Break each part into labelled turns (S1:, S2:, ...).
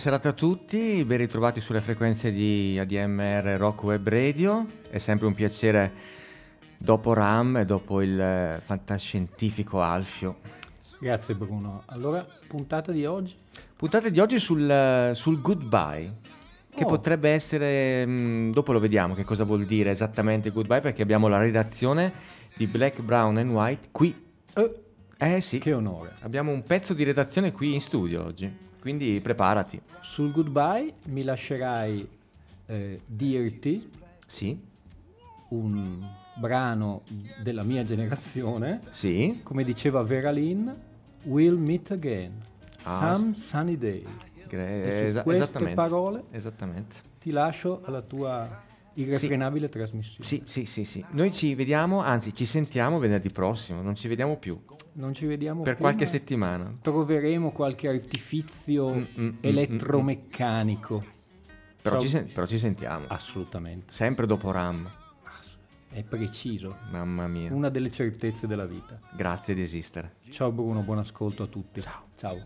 S1: Serata a tutti, ben ritrovati sulle frequenze di ADMR Rock Web Radio. È sempre un piacere dopo Ram e dopo il eh, fantascientifico Alfio.
S2: Grazie Bruno. Allora, puntata di oggi?
S1: Puntata di oggi sul, eh, sul goodbye, che
S2: Oh.
S1: potrebbe essere, mh, dopo lo vediamo che cosa vuol dire esattamente goodbye, perché abbiamo la redazione di Black, Brown and White qui.
S2: Eh,
S1: Eh sì,
S2: che onore.
S1: abbiamo un pezzo di redazione qui in studio oggi, quindi preparati.
S2: Sul goodbye mi lascerai eh, Dirty,
S1: Sì,
S2: un brano della mia generazione,
S1: sì,
S2: come diceva Vera Lynn, We'll Meet Again,
S1: Ah,
S2: Some Sunny Day.
S1: Gre-
S2: E
S1: esa-
S2: queste
S1: esattamente.
S2: parole
S1: Esattamente.
S2: ti lascio alla tua irrefrenabile trasmissione.
S1: Sì, sì, sì, sì. Noi ci vediamo, anzi ci sentiamo venerdì prossimo, non ci vediamo più.
S2: Non ci vediamo
S1: Per
S2: più,
S1: qualche
S2: ma
S1: settimana.
S2: Troveremo qualche artifizio
S1: Mm, mm, mm,
S2: elettromeccanico.
S1: Però
S2: Ciao.
S1: ci, sen- però ci sentiamo.
S2: Assolutamente.
S1: Sempre dopo Ram.
S2: È preciso.
S1: Mamma mia.
S2: Una delle certezze della vita.
S1: Grazie di esistere.
S2: Ciao Bruno, buon ascolto a tutti. Ciao. Ciao.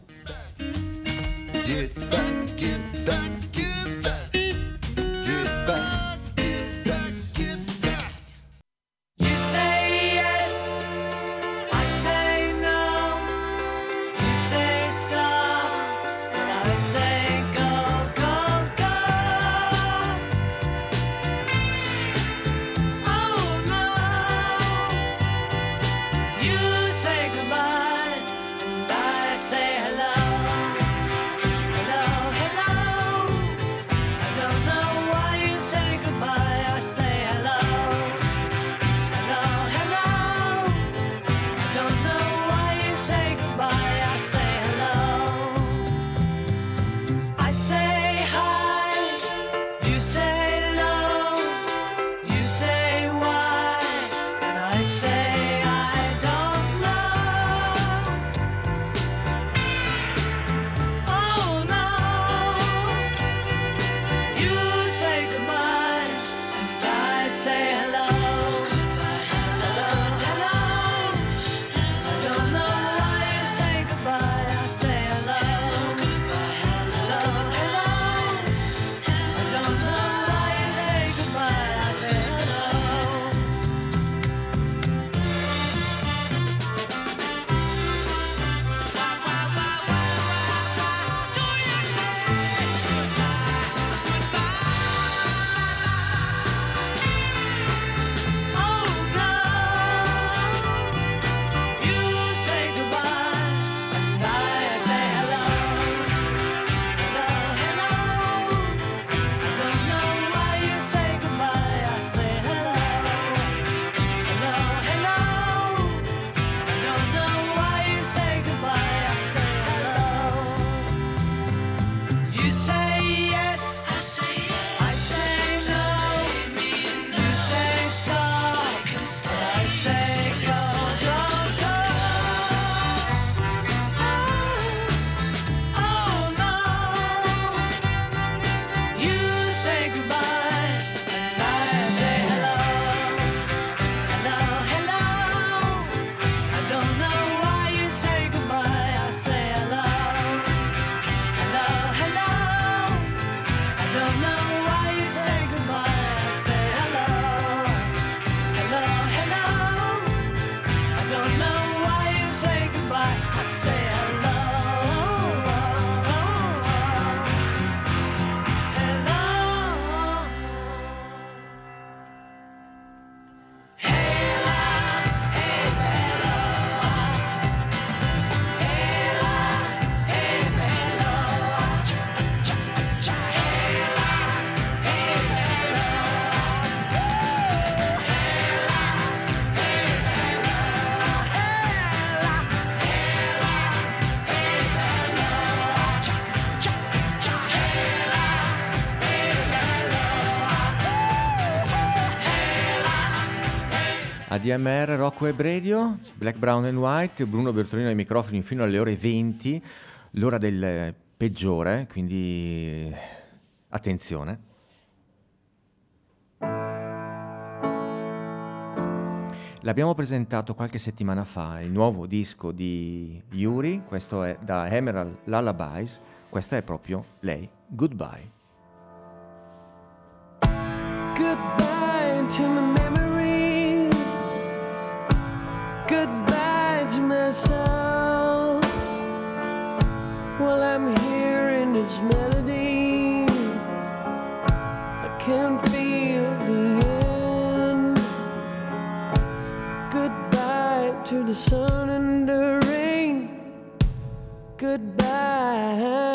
S1: ADMR Rock Web Radio, Black, Brown and White, Bruno Bertolino ai microfoni fino alle ore 20, l'ora del peggiore, quindi attenzione. L'abbiamo presentato qualche settimana fa, il nuovo disco di Yuri, questo è da Emerald Lullabies, questa è proprio lei, Goodbye.
S3: Goodbye to my memories. Goodbye to myself. While I'm hearing this melody, I can feel the end. Goodbye to the sun and the rain. Goodbye.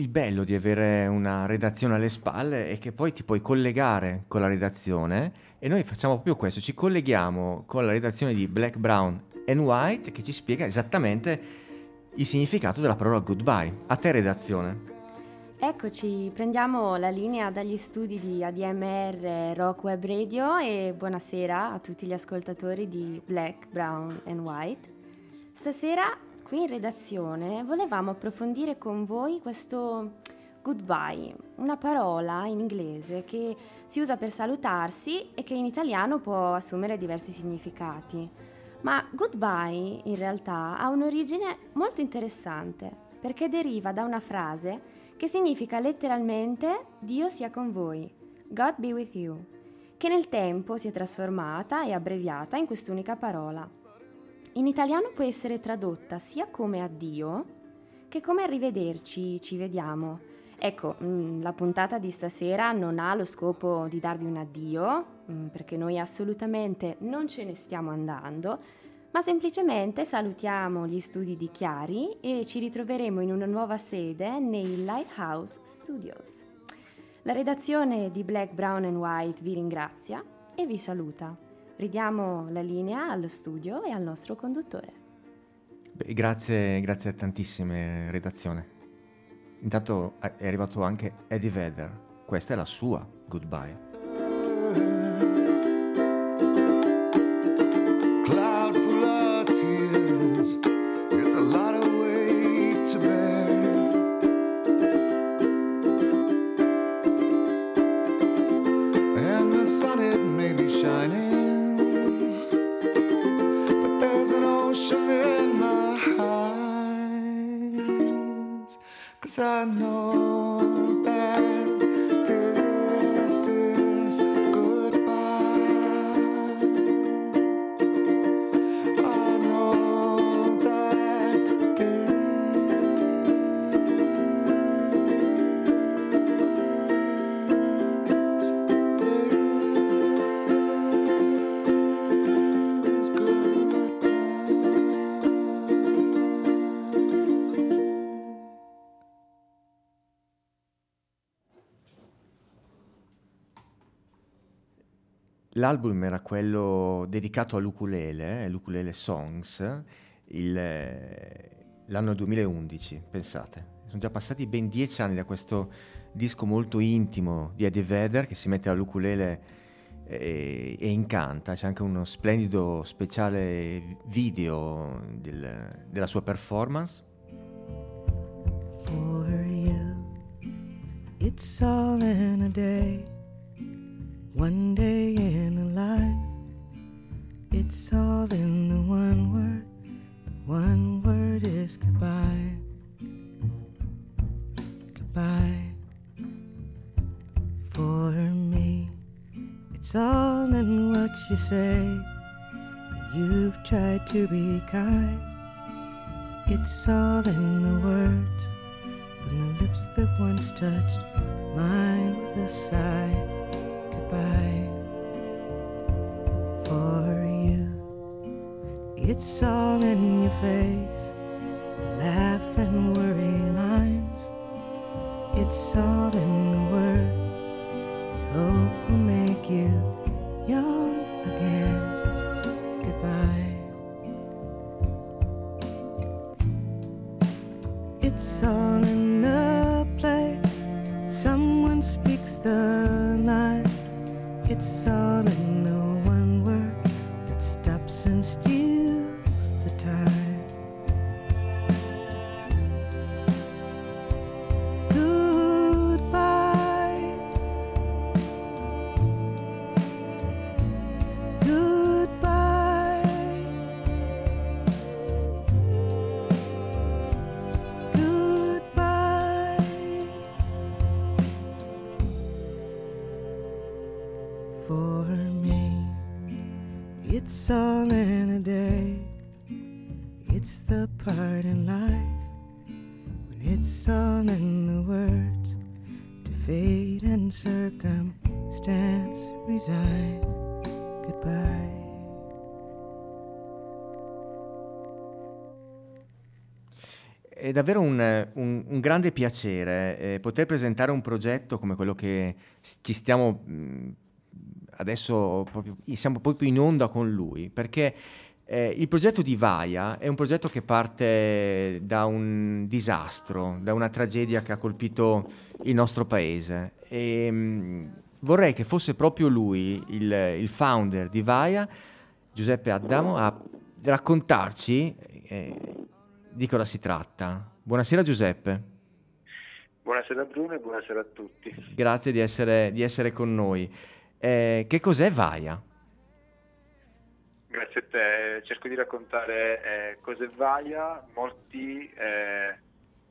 S1: Il bello di avere una redazione alle spalle è che poi ti puoi collegare con la redazione e noi facciamo proprio questo, ci colleghiamo con la redazione di Black, Brown and White che ci spiega esattamente il significato della parola goodbye. A te redazione.
S4: Eccoci, prendiamo la linea dagli studi di ADMR Rock Web Radio e buonasera a tutti gli ascoltatori di Black, Brown and White. Stasera qui in redazione volevamo approfondire con voi questo goodbye, una parola in inglese che si usa per salutarsi e che in italiano può assumere diversi significati. Ma goodbye in realtà ha un'origine molto interessante perché deriva da una frase che significa letteralmente Dio sia con voi, God be with you, che nel tempo si è trasformata e abbreviata in quest'unica parola. In italiano può essere tradotta sia come addio che come arrivederci, ci vediamo. Ecco, mm, la puntata di stasera non ha lo scopo di darvi un addio, mm, perché noi assolutamente non ce ne stiamo andando, ma semplicemente salutiamo gli studi di Chiari e ci ritroveremo in una nuova sede nei Lighthouse Studios. La redazione di Black, Brown and White vi ringrazia e vi saluta. Ridiamo la linea allo studio e al nostro conduttore.
S1: Beh, grazie, grazie tantissime redazione. Intanto è arrivato anche Eddie Vedder, questa è la sua goodbye. L'album era quello dedicato all'ukulele, eh, l'ukulele Songs, il, eh, l'anno 2011, pensate. Sono già passati ben dieci anni da questo disco molto intimo di Eddie Vedder che si mette all'ukulele e, e incanta. C'è anche uno splendido speciale video del- della sua performance.
S5: for you. It's all in a day, one day in a life. It's all in the one word. The one word is goodbye. Goodbye. For me, it's all in what you say. You've tried to be kind. It's all in the words from the lips that once touched mine with a sigh. For you. It's all in your face, the laugh and worry lines. It's all in the word. Hope will make you young again. Goodbye. It's all Goodbye.
S1: È davvero un, un- un grande piacere eh, poter presentare un progetto come quello che ci stiamo mh, adesso proprio, siamo proprio in onda con lui, perché eh, il progetto di Vaia è un progetto che parte da un disastro, da una tragedia che ha colpito il nostro paese. E, mh, vorrei che fosse proprio lui, il, il founder di Vaia, Giuseppe Adamo, a raccontarci eh, di cosa si tratta. Buonasera Giuseppe,
S6: Buonasera Bruno e buonasera a tutti.
S1: grazie di essere, di essere con noi. Eh, che cos'è Vaia?
S6: Grazie a te. Cerco di raccontare eh, cos'è Vaia. Molti, eh,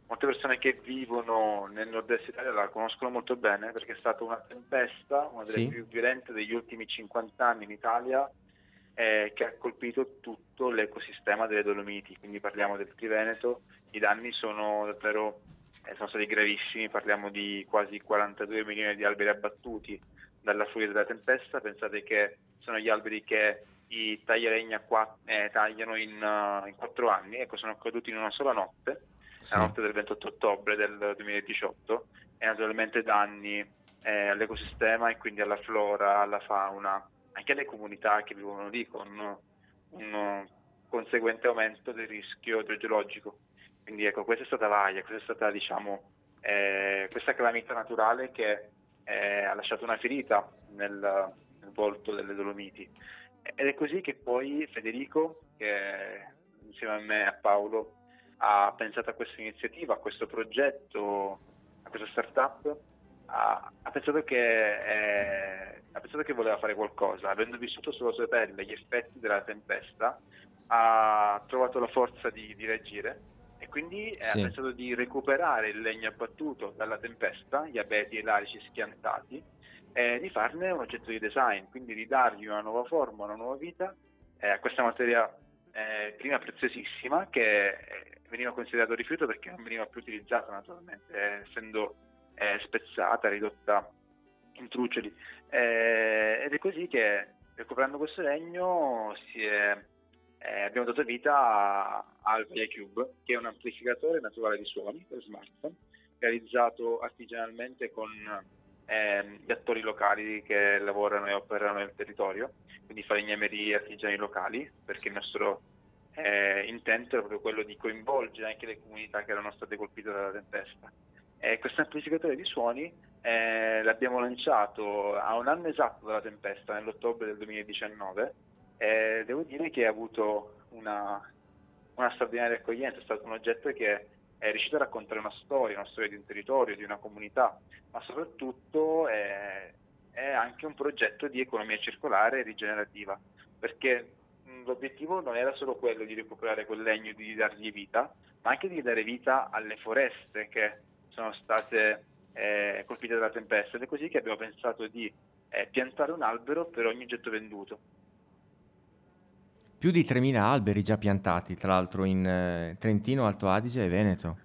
S6: molte persone che vivono nel nord-est Italia la conoscono molto bene perché è stata una tempesta, una delle
S1: Sì.
S6: più violente degli ultimi 50 anni in Italia, eh, che ha colpito tutto l'ecosistema delle Dolomiti. Quindi parliamo del Triveneto. I danni sono davvero eh, sono stati gravissimi, parliamo di quasi 42 milioni di alberi abbattuti dalla furia della tempesta. Pensate che sono gli alberi che i taglialegna qua, eh, tagliano in, uh, in quattro anni, ecco, sono accaduti in una sola notte,
S1: Sì.
S6: la notte del 28 ottobre del 2018, e naturalmente danni eh, all'ecosistema e quindi alla flora, alla fauna, anche alle comunità che vivono lì con un conseguente aumento del rischio idrogeologico. Quindi ecco, questa è stata Vaia, questa è stata diciamo eh, questa calamità naturale che eh, ha lasciato una ferita nel, nel volto delle Dolomiti. Ed è così che poi Federico, che insieme a me e a Paolo, ha pensato a questa iniziativa, a questo progetto, a questa startup, ha, ha pensato che, eh, ha pensato che voleva fare qualcosa, avendo vissuto sulla sua pelle gli effetti della tempesta, ha trovato la forza di, di reagire e quindi eh,
S1: Sì.
S6: ha pensato di recuperare il legno abbattuto dalla tempesta, gli abeti e larici schiantati, e di farne un oggetto di design, quindi di dargli una nuova forma, una nuova vita eh, a questa materia eh, prima preziosissima che eh, veniva considerato rifiuto perché non veniva più utilizzata naturalmente, eh, essendo eh, spezzata, ridotta in trucioli. Eh, ed è così che recuperando questo legno è, eh, abbiamo dato vita al Vaia Cube, che è un amplificatore naturale di suoni per smartphone, realizzato artigianalmente con ehm, gli attori locali che lavorano e operano nel territorio, quindi falegnamerie, artigiani locali, perché il nostro eh, intento era proprio quello di coinvolgere anche le comunità che erano state colpite dalla tempesta. E questo amplificatore di suoni eh, l'abbiamo lanciato a un anno esatto dalla tempesta, nell'ottobre del 2019, e devo dire che ha avuto una, una straordinaria accoglienza, è stato un oggetto che è riuscito a raccontare una storia, una storia di un territorio, di una comunità, ma soprattutto è, è anche un progetto di economia circolare e rigenerativa, perché l'obiettivo non era solo quello di recuperare quel legno, di dargli vita, ma anche di dare vita alle foreste che sono state eh, colpite dalla tempesta ed è così che abbiamo pensato di eh, piantare un albero per ogni oggetto venduto.
S1: Più di 3.000 alberi già piantati, tra l'altro in eh, Trentino, Alto Adige e Veneto.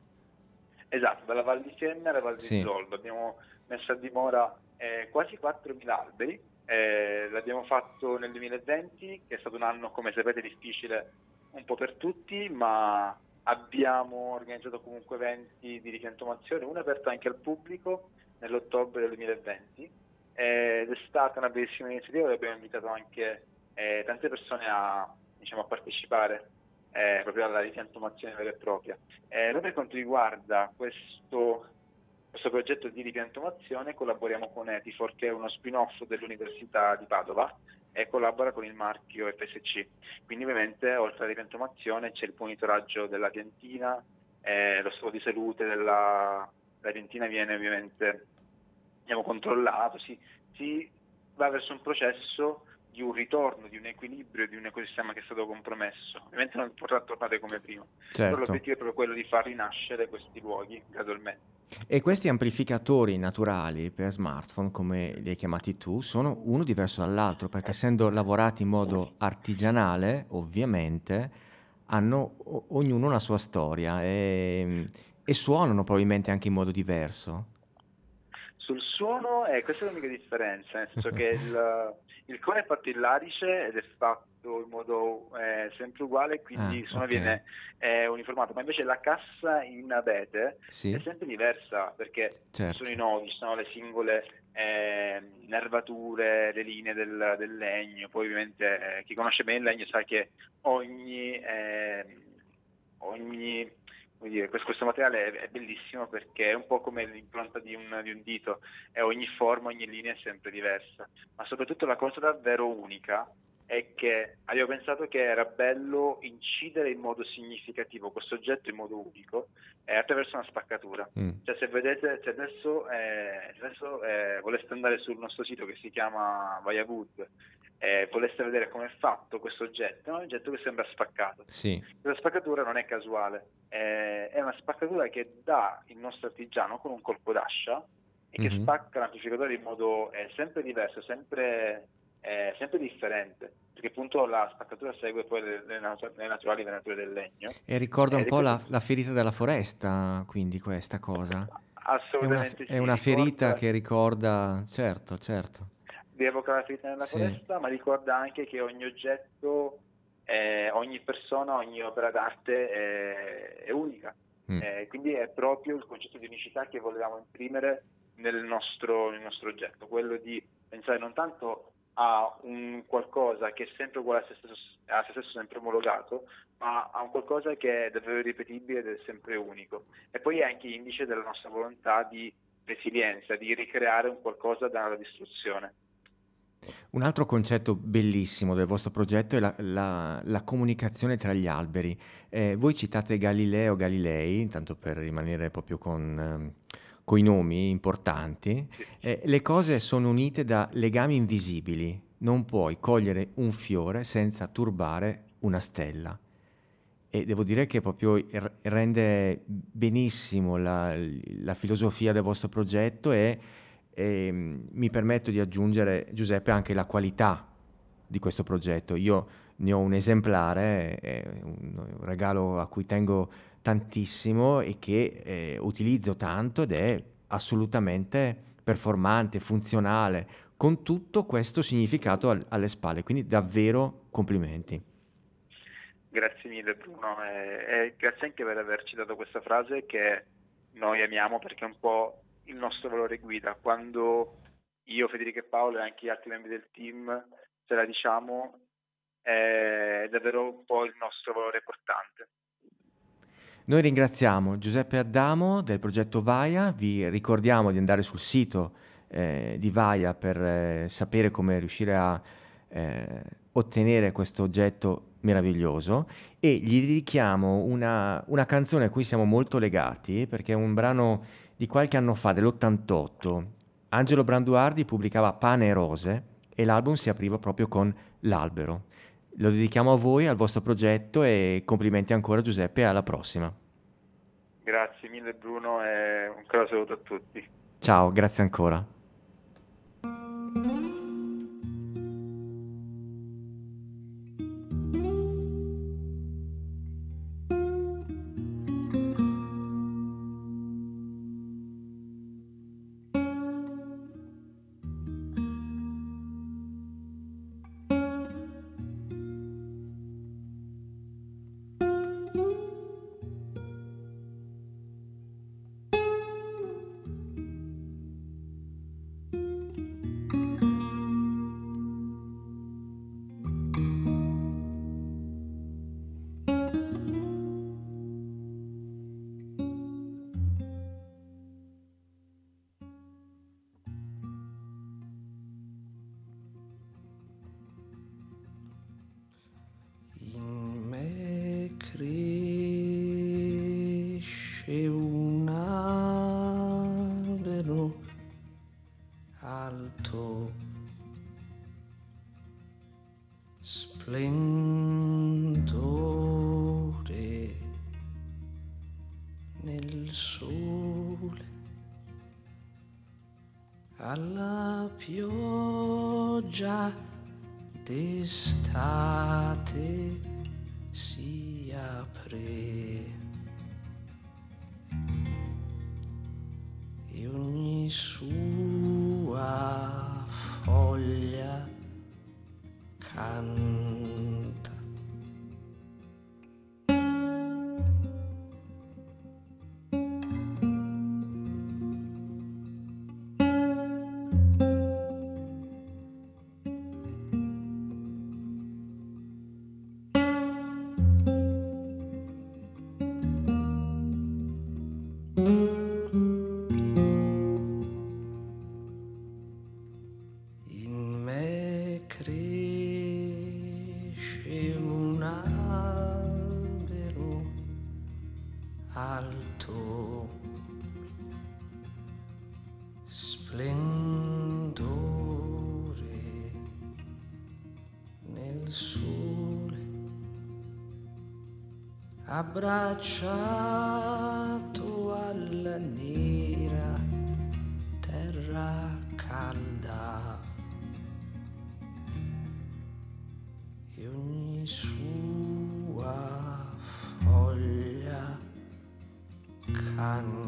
S6: Esatto, dalla Val di Fiemme alla Val
S1: Sì.
S6: di Zoldo abbiamo messo a dimora eh, quasi 4.000 alberi, eh, l'abbiamo fatto nel 2020 che è stato un anno come sapete difficile un po' per tutti, ma abbiamo organizzato comunque eventi di ripiantumazione, uno aperto anche al pubblico nell'ottobre del 2020 eh, ed è stata una bellissima iniziativa dove abbiamo invitato anche eh, tante persone a, diciamo, a partecipare eh, proprio alla ripiantumazione vera e propria. Eh, per quanto riguarda questo, questo progetto di ripiantumazione collaboriamo con Etifor che è uno spin-off dell'Università di Padova e collabora con il marchio FSC. Quindi ovviamente oltre alla ripiantumazione c'è il monitoraggio della piantina, eh, lo stato di salute della, della piantina viene ovviamente diciamo, controllato, si, si va verso un processo di un ritorno, di un equilibrio, di un ecosistema che è stato compromesso. Ovviamente non potrà tornare come prima, però
S1: Certo.
S6: l'obiettivo è proprio quello di far rinascere questi luoghi gradualmente.
S1: E questi amplificatori naturali per smartphone, come li hai chiamati tu, sono uno diverso dall'altro, perché essendo lavorati in modo artigianale, ovviamente, hanno o- ognuno una sua storia e, e suonano probabilmente anche in modo diverso.
S6: Sul suono, eh, questa è l'unica differenza, nel senso che il, il core è fatto in larice ed è fatto in modo eh, sempre uguale, quindi
S1: Ah,
S6: il suono
S1: ok.
S6: viene eh, uniformato, ma invece la cassa in abete
S1: Sì,
S6: è sempre diversa perché
S1: certo.
S6: sono i nodi, sono le singole eh, nervature, le linee del, del legno, poi ovviamente eh, chi conosce bene il legno sa che ogni, ehm, ogni dire, questo, questo materiale è, è bellissimo perché è un po' come l'impronta di un, di un dito e ogni forma, ogni linea è sempre diversa, ma soprattutto la cosa davvero unica è che avevo pensato che era bello incidere in modo significativo questo oggetto in modo unico eh, attraverso una spaccatura.
S1: Mm.
S6: Cioè, se vedete, se adesso, eh, adesso eh, voleste andare sul nostro sito che si chiama Via Wood e voleste vedere come è fatto questo oggetto, è un oggetto che sembra spaccato.
S1: Sì,
S6: Questa spaccatura non è casuale, eh, è una spaccatura che dà il nostro artigiano con un colpo d'ascia e che
S1: Mhm.
S6: spacca l'amplificatore in modo eh, sempre diverso, sempre, eh, sempre differente, perché appunto la spaccatura segue poi le, le natu- le naturali venature del legno.
S1: e ricorda un
S6: Ed è
S1: po' la, la ferita della foresta, quindi questa cosa. È una,
S6: Assolutamente
S1: è
S6: sì,
S1: una
S6: ricorda-
S1: ferita che ricorda, certo, certo.
S6: Di evocare la ferita nella
S1: Sì.
S6: foresta, ma ricorda anche che ogni oggetto, eh, ogni persona, ogni opera d'arte è, è unica.
S1: Mm.
S6: Eh, quindi è proprio il concetto di unicità che volevamo imprimere nel nostro, nel nostro oggetto, quello di pensare non tanto a un qualcosa che è sempre uguale a se stesso, a se stesso sempre omologato, ma a un qualcosa che è davvero ripetibile ed è sempre unico. E poi è anche indice della nostra volontà di resilienza, di ricreare un qualcosa dalla distruzione.
S1: Un altro concetto bellissimo del vostro progetto è la, la- la comunicazione tra gli alberi. Eh, voi citate Galileo Galilei, tanto per rimanere proprio con i nomi importanti. Eh, le cose sono unite da legami invisibili. Non puoi cogliere un fiore senza turbare una stella. E devo dire che proprio r- rende benissimo la, la filosofia del vostro progetto e, e, mm, mi permetto di aggiungere, Giuseppe, anche la qualità di questo progetto. Io ne ho un esemplare, un regalo a cui tengo tantissimo e che eh, utilizzo tanto ed è assolutamente performante, funzionale, con tutto questo significato al- alle spalle. Quindi davvero complimenti.
S6: Grazie mille Bruno e, e grazie anche per averci dato questa frase che noi amiamo perché è un po' il nostro valore guida. Quando io, Federico e Paolo e anche gli altri membri del team ce la diciamo, è davvero un po' il nostro valore portante.
S1: Noi ringraziamo Giuseppe Addamo del progetto Vaia, vi ricordiamo di andare sul sito eh, di Vaia per eh, sapere come riuscire a eh, ottenere questo oggetto meraviglioso e gli dedichiamo una, una canzone a cui siamo molto legati perché è un brano di qualche anno fa, dell'88. Angelo Branduardi pubblicava Pane e Rose e l'album si apriva proprio con L'albero. Lo dedichiamo a voi, al vostro progetto e complimenti ancora Giuseppe e alla prossima.
S6: Grazie mille Bruno e un caro saluto a tutti.
S1: Ciao, grazie ancora.
S7: Abbracciato alla nera terra calda e ogni sua foglia canta.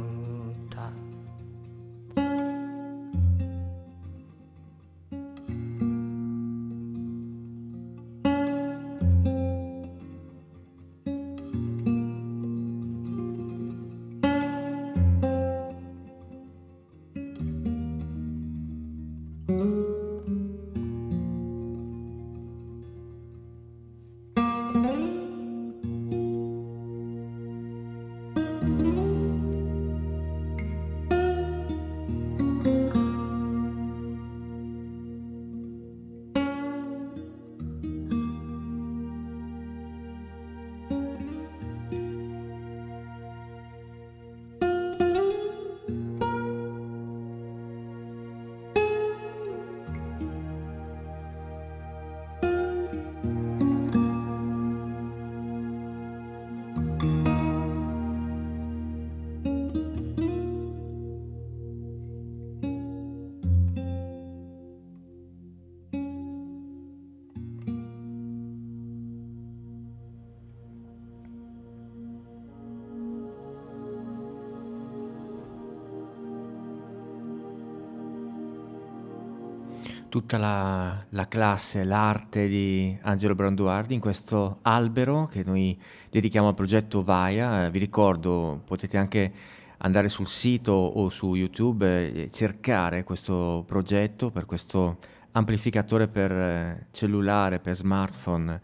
S1: Tutta la, la classe, l'arte di Angelo Branduardi in questo albero che noi dedichiamo al progetto Vaia. Eh, vi ricordo, potete anche andare sul sito o su YouTube e cercare questo progetto per questo amplificatore per eh, cellulare, per smartphone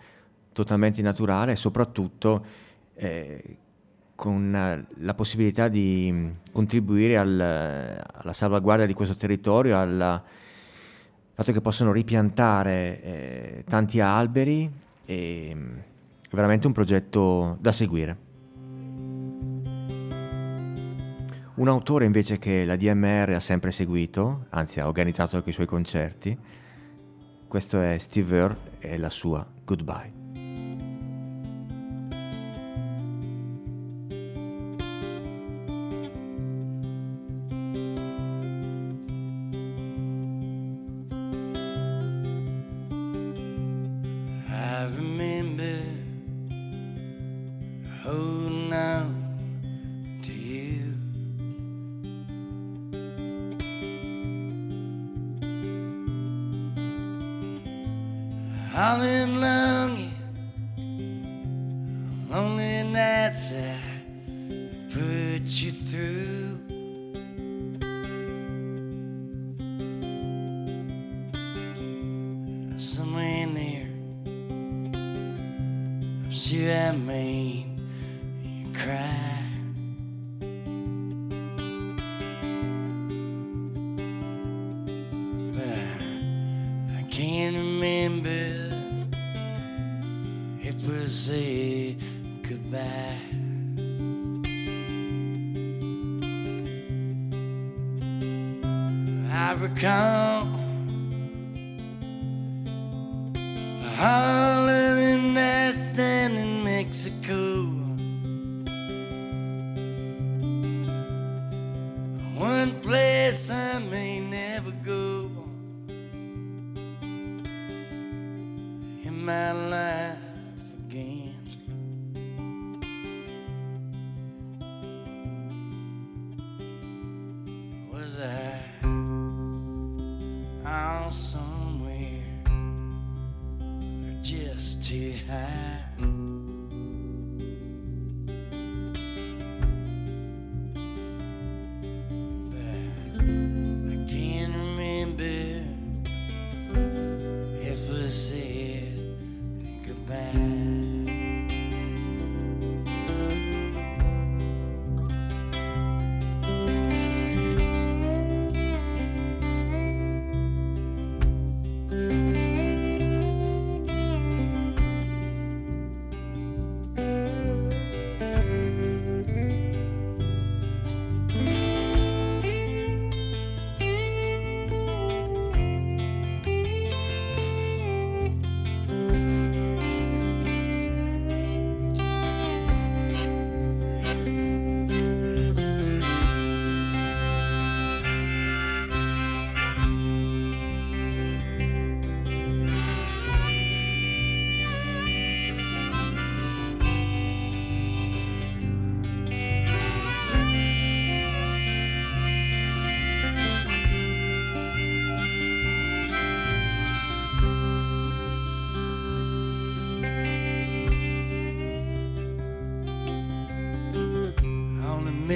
S1: totalmente naturale e soprattutto eh, con eh, la possibilità di mm, contribuire al- alla salvaguardia di questo territorio, al fatto che possono ripiantare eh, tanti alberi mm, è veramente un progetto da seguire. Un autore invece che la DMR ha sempre seguito, anzi ha organizzato anche i suoi concerti, questo è Steve Earle e la sua Goodbye.
S8: I put you through.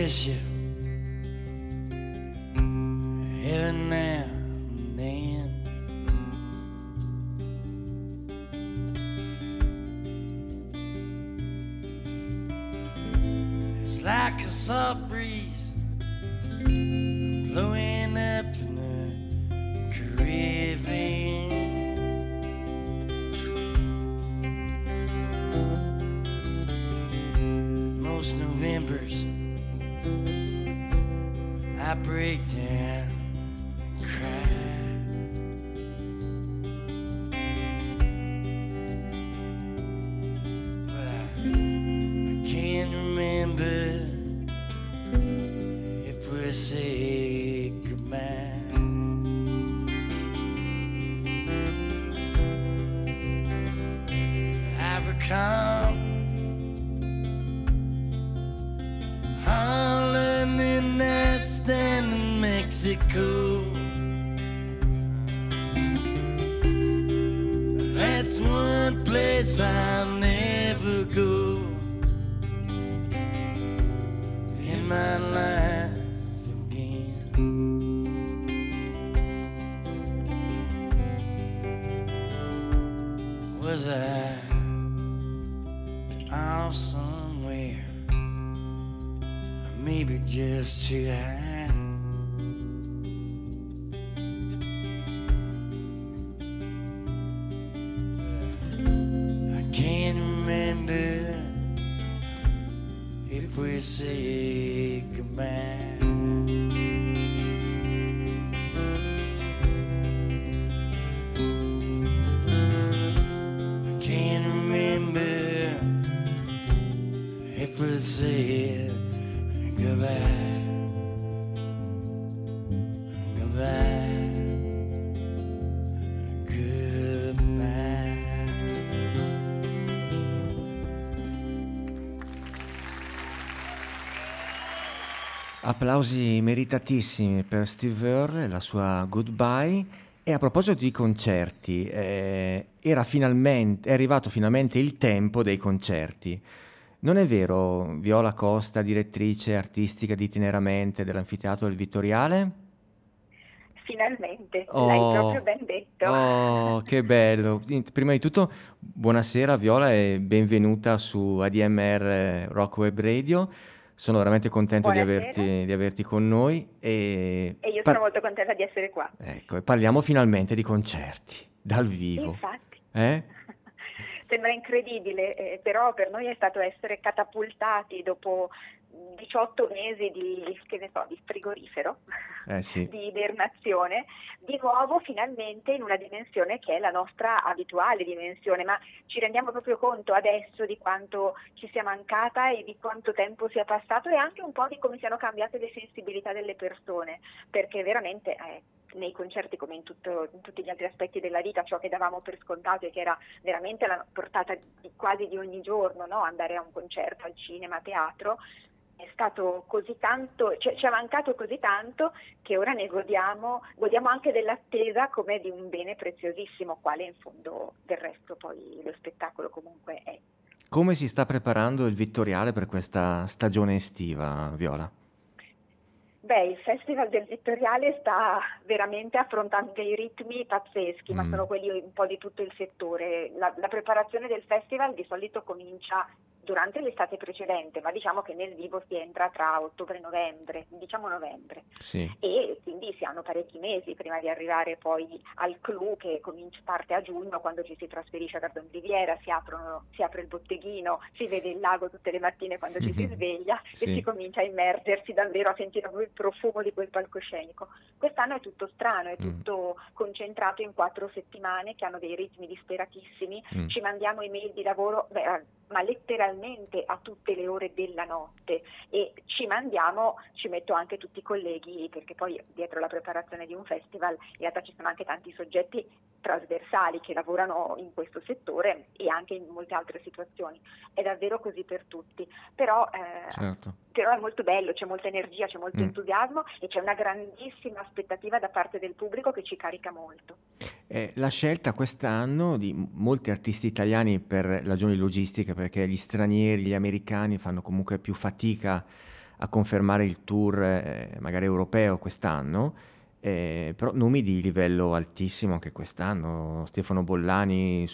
S8: Miss you every now and then. It's like a soft breeze blowing
S1: Applausi meritatissimi per Steve Earle e la sua Goodbye. E a proposito di concerti, eh, era finalmente, è arrivato finalmente il tempo dei concerti. Non è vero, Viola Costa, direttrice artistica di itineramente dell'Anfiteatro del Vittoriale?
S9: Finalmente,
S1: Oh.
S9: l'hai proprio ben detto.
S1: Oh, che bello! Prima di tutto, buonasera Viola e benvenuta su ADMR Rock Web Radio. Sono veramente contento di averti, di averti con noi e,
S9: E io
S1: par-
S9: sono molto contenta di essere qua.
S1: ecco, e parliamo finalmente di concerti dal vivo.
S9: Infatti,
S1: Eh?
S9: sembra incredibile, eh, però per noi è stato essere catapultati dopo 18 mesi di, che ne so, di frigorifero,
S1: Eh sì.
S9: di ibernazione, di nuovo finalmente in una dimensione che è la nostra abituale dimensione, ma ci rendiamo proprio conto adesso di quanto ci sia mancata e di quanto tempo sia passato e anche un po' di come siano cambiate le sensibilità delle persone, perché veramente eh, nei concerti come in, tutto- in tutti gli altri aspetti della vita, ciò che davamo per scontato e che era veramente la portata di- quasi di ogni giorno, no? andare a un concerto, al cinema, a teatro, è stato così tanto, ci ci è mancato così tanto che ora ne godiamo, godiamo anche dell'attesa come di un bene preziosissimo, quale in fondo del resto poi lo spettacolo comunque è.
S1: Come si sta preparando il Vittoriale per questa stagione estiva, Viola?
S9: Beh, il Festival del Vittoriale sta veramente affrontando dei ritmi pazzeschi, ma
S1: Mm.
S9: sono quelli un po' di tutto il settore. La, la preparazione del festival di solito comincia durante l'estate precedente, ma diciamo che nel vivo si entra tra ottobre e novembre, diciamo novembre.
S1: Sì.
S9: e quindi si hanno parecchi mesi prima di arrivare poi al clou che comincia, parte a giugno quando ci si trasferisce a Gardon Riviera, si, aprono- si apre il botteghino, si vede il lago tutte le mattine quando ci si
S1: Mhm.
S9: sveglia
S1: Sì.
S9: e si comincia a immergersi davvero, a sentire il profumo di quel palcoscenico. Quest'anno è tutto strano, è
S1: Mm.
S9: tutto concentrato in quattro settimane che hanno dei ritmi disperatissimi,
S1: Mm.
S9: ci mandiamo email di lavoro, beh, ma letteralmente a tutte le ore della notte e ci mandiamo, ci metto anche tutti i colleghi perché poi dietro la preparazione di un festival in realtà ci sono anche tanti soggetti trasversali che lavorano in questo settore e anche in molte altre situazioni. È davvero così per tutti, però, eh,
S1: Certo.
S9: però è molto bello, c'è molta energia, c'è molto
S1: Mm.
S9: entusiasmo e c'è una grandissima aspettativa da parte del pubblico che ci carica molto.
S1: Eh, la scelta quest'anno di molti artisti italiani per ragioni logistiche, perché gli stranieri, gli americani fanno comunque più fatica a confermare il tour eh, magari europeo quest'anno, eh, però nomi di livello altissimo anche quest'anno, Stefano Bollani,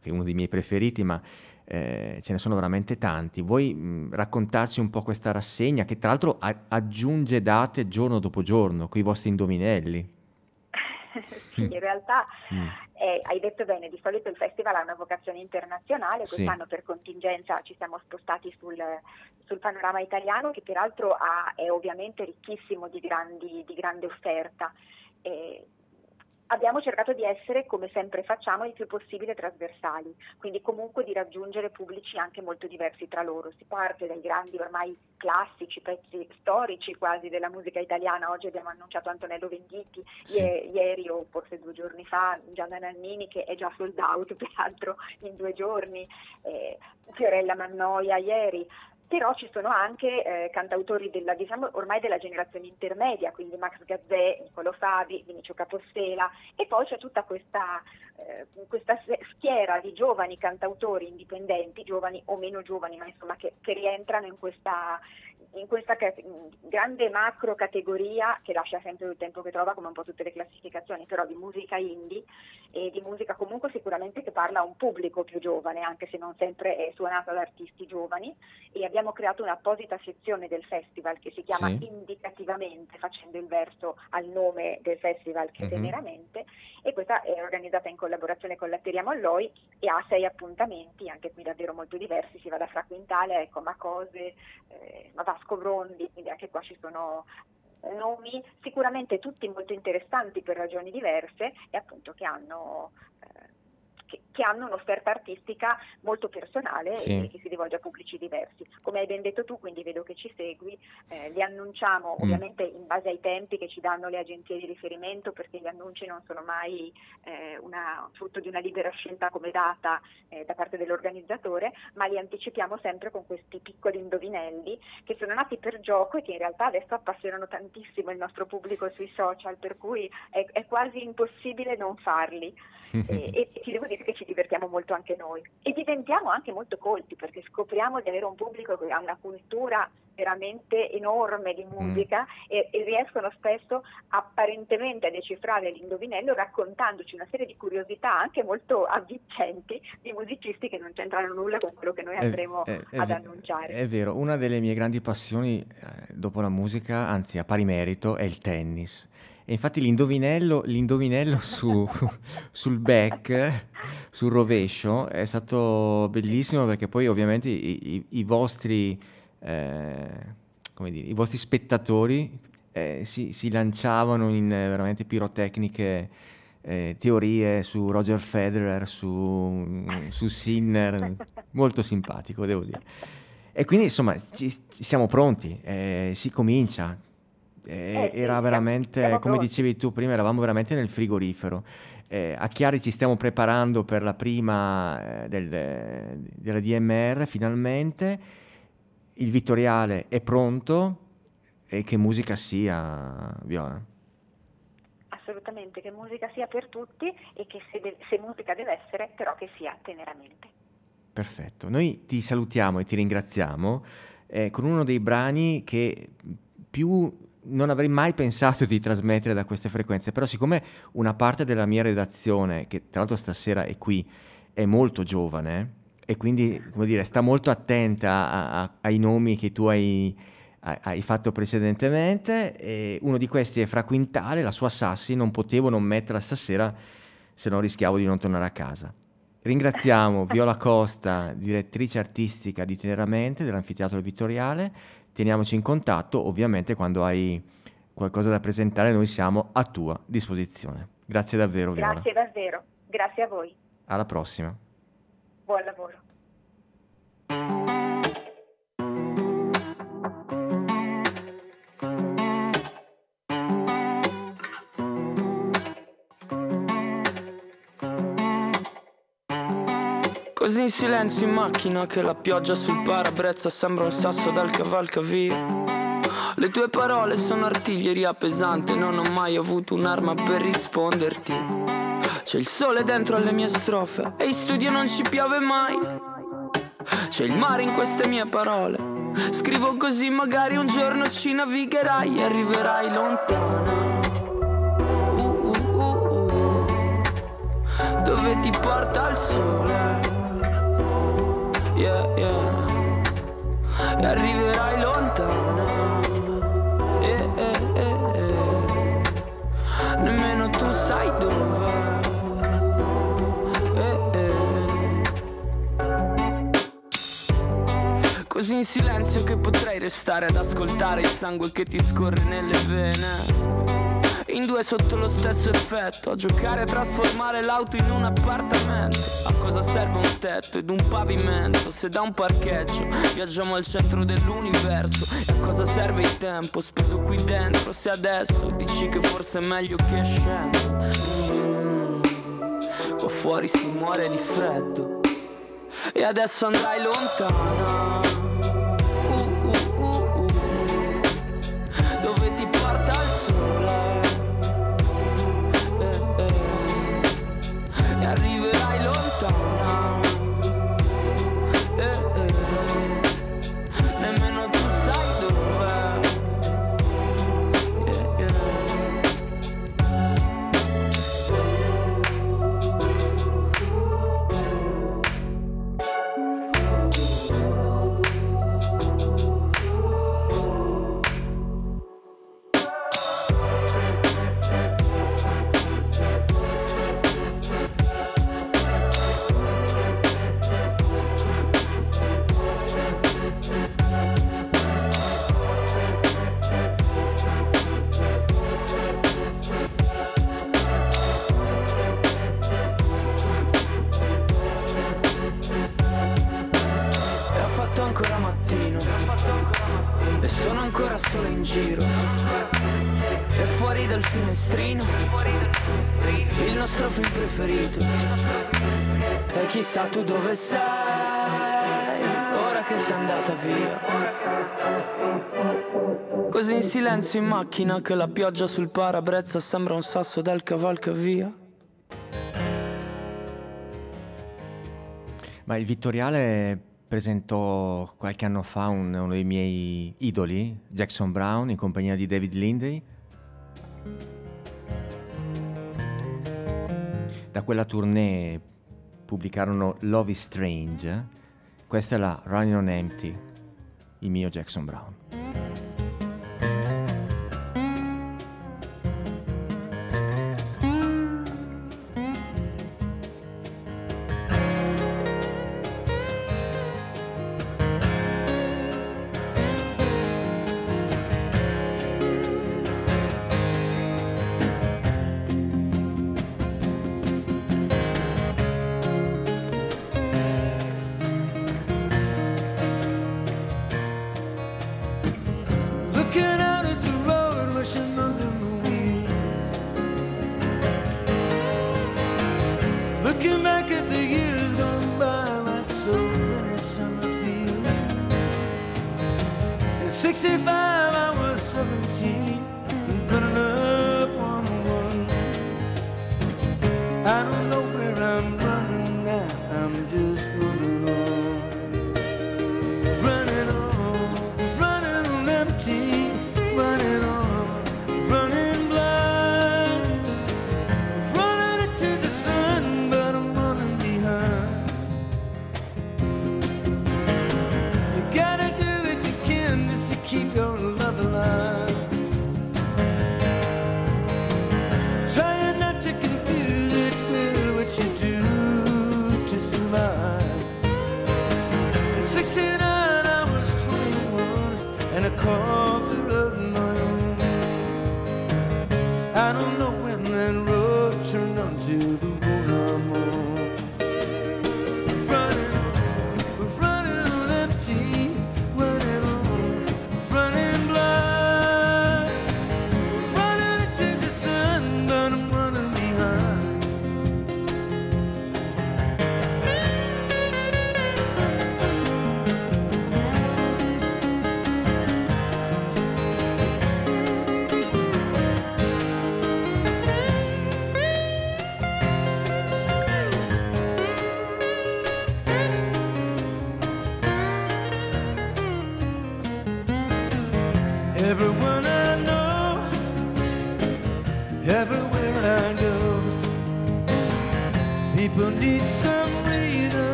S1: che è uno dei miei preferiti, ma eh, ce ne sono veramente tanti. Vuoi mh, raccontarci un po' questa rassegna che tra l'altro a- aggiunge date giorno dopo giorno con i vostri indovinelli?
S9: sì, in realtà
S1: Mm.
S9: eh, hai detto bene, di solito il festival ha una vocazione internazionale,
S1: Sì.
S9: quest'anno per contingenza ci siamo spostati sul, sul panorama italiano che peraltro ha- è ovviamente ricchissimo di, grandi- di grande offerta. Eh, abbiamo cercato di essere, come sempre facciamo, il più possibile trasversali, quindi comunque di raggiungere pubblici anche molto diversi tra loro. Si parte dai grandi ormai classici, pezzi storici quasi della musica italiana. Oggi abbiamo annunciato Antonello Venditti,
S1: Sì.
S9: ie- ieri o forse due giorni fa Gianna Nannini che è già sold out peraltro in due giorni, eh, Fiorella Mannoia ieri. Però ci sono anche eh, cantautori della, diciamo, ormai della generazione intermedia, quindi Max Gazzè, Niccolo Fabi, Vinicio Capostela e poi c'è tutta questa, eh, questa schiera di giovani cantautori indipendenti, giovani o meno giovani, ma insomma che, che rientrano in questa, in questa grande macro categoria che lascia sempre il tempo che trova come un po' tutte le classificazioni, però di musica indie e di musica comunque sicuramente che parla a un pubblico più giovane, anche se non sempre è suonata da artisti giovani e abbiamo creato un'apposita sezione del festival che si chiama
S1: Sì.
S9: Indicativamente, facendo il verso al nome del festival che è
S1: Mhm.
S9: Teneramente e questa è organizzata in collaborazione con Latteria Molloi e ha sei appuntamenti, anche qui davvero molto diversi, si va da Fra Quintale, ecco, Macose, eh, ma Vasco Brondi, anche qua ci sono eh, nomi sicuramente tutti molto interessanti per ragioni diverse e appunto che hanno, eh, che, che hanno un'offerta artistica molto personale
S1: Sì.
S9: e che si rivolge a pubblici diversi. Come hai ben detto tu, quindi vedo che ci segui, eh, li annunciamo
S1: Mm.
S9: ovviamente in base ai tempi che ci danno le agenzie di riferimento perché gli annunci non sono mai eh, una- frutto di una libera scelta come data eh, da parte dell'organizzatore, ma li anticipiamo sempre con questi piccoli indovinelli che sono nati per gioco e che in realtà adesso appassionano tantissimo il nostro pubblico sui social, per cui è, è quasi impossibile non farli. E, e ti devo dire che ci divertiamo molto anche noi e diventiamo anche molto colti perché scopriamo di avere un pubblico che ha una cultura veramente enorme di musica e, e riescono spesso apparentemente a decifrare l'indovinello raccontandoci una serie di curiosità anche molto avvincenti di musicisti che non c'entrano nulla con quello che noi andremo
S1: è- è
S9: ad annunciare.
S1: È vero, una delle mie grandi passioni eh, dopo la musica, anzi a pari merito, è il tennis. E infatti l'indovinello, l'indovinello su- sul back, sul rovescio, è stato bellissimo perché poi ovviamente i, i- i vostri, eh, dire, i vostri spettatori eh, si, si lanciavano in eh, veramente pirotecniche eh, teorie su Roger Federer, su, su Sinner, molto simpatico, devo dire. E quindi insomma ci, ci siamo pronti, eh, si comincia. Eh,
S9: Eh sì,
S1: era
S9: siamo-
S1: veramente, come dicevi tu prima, eravamo veramente nel frigorifero. Eh, a Chiari ci stiamo preparando per la prima eh, del- della DMR finalmente. Il Vittoriale è pronto e che musica sia, Viola.
S9: Assolutamente, che musica sia per tutti e che se, de- se musica deve essere, però che sia teneramente.
S1: Perfetto, noi ti salutiamo e ti ringraziamo eh, con uno dei brani che più non avrei mai pensato di trasmettere da queste frequenze, però siccome una parte della mia redazione, che tra l'altro stasera è qui, è molto giovane e quindi, come dire, sta molto attenta a- a- ai nomi che tu hai, hai- hai fatto precedentemente, e uno di questi è Fra Quintale, la sua Sassi, non potevo non metterla stasera se no rischiavo di non tornare a casa. Ringraziamo Viola Costa, direttrice artistica di Teneramente dell'Anfiteatro Vittoriale. Teniamoci in contatto, ovviamente quando hai qualcosa da presentare noi siamo a tua disposizione. Grazie davvero Viola.
S9: Grazie davvero, grazie a voi,
S1: Alla prossima.
S9: buon lavoro.
S10: Così in silenzio in macchina che la pioggia sul parabrezza sembra un sasso dal cavalcavia. Le tue parole sono artiglieria pesante, non ho mai avuto un'arma per risponderti. C'è il sole dentro alle mie strofe e in studio non ci piove mai. C'è il mare in queste mie parole. Scrivo così magari un giorno ci navigherai e arriverai lontana. Uh, uh, uh, uh. Dove ti porta il sole? Yeah, yeah. E arriverai lontana. Eh, eh, eh. Nemmeno tu sai dove. Eh. Così in silenzio che potrei restare ad ascoltare il sangue che ti scorre nelle vene. In due sotto lo stesso effetto A giocare a trasformare l'auto in un appartamento. A cosa serve un tetto ed un pavimento? Se da un parcheggio viaggiamo al centro dell'universo. E a cosa serve il tempo speso qui dentro? Se adesso dici che forse è meglio che scendo. Mm, Qua fuori si muore di freddo. E adesso andrai lontana in silenzio in macchina che la pioggia sul parabrezza sembra un sasso del cavalcavia.
S8: Ma il Vittoriale presentò qualche anno fa un, uno dei miei idoli, Jackson Brown, in compagnia di David Lindley. Da quella tournée pubblicarono Love is Strange. Questa è la Running on Empty, il mio Jackson Brown.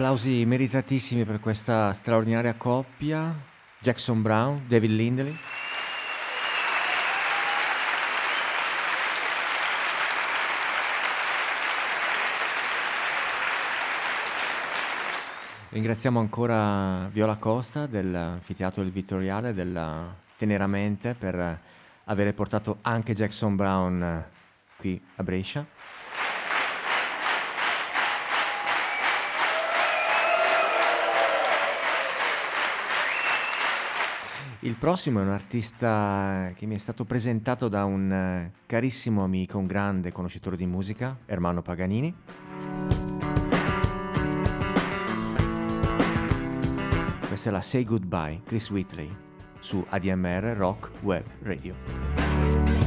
S11: applausi meritatissimi per questa straordinaria coppia, Jackson Brown, David Lindley. Ringraziamo ancora Viola Costa dell'Anfiteatro del Vittoriale, della Teneramente, per aver portato anche Jackson Brown qui a Brescia. Il prossimo è un artista che mi è stato presentato da un eh, carissimo amico, un grande conoscitore di musica, Ermanno Paganini. Questa è la Say Goodbye, Chris Whitley, su ADMR Rock Web Radio.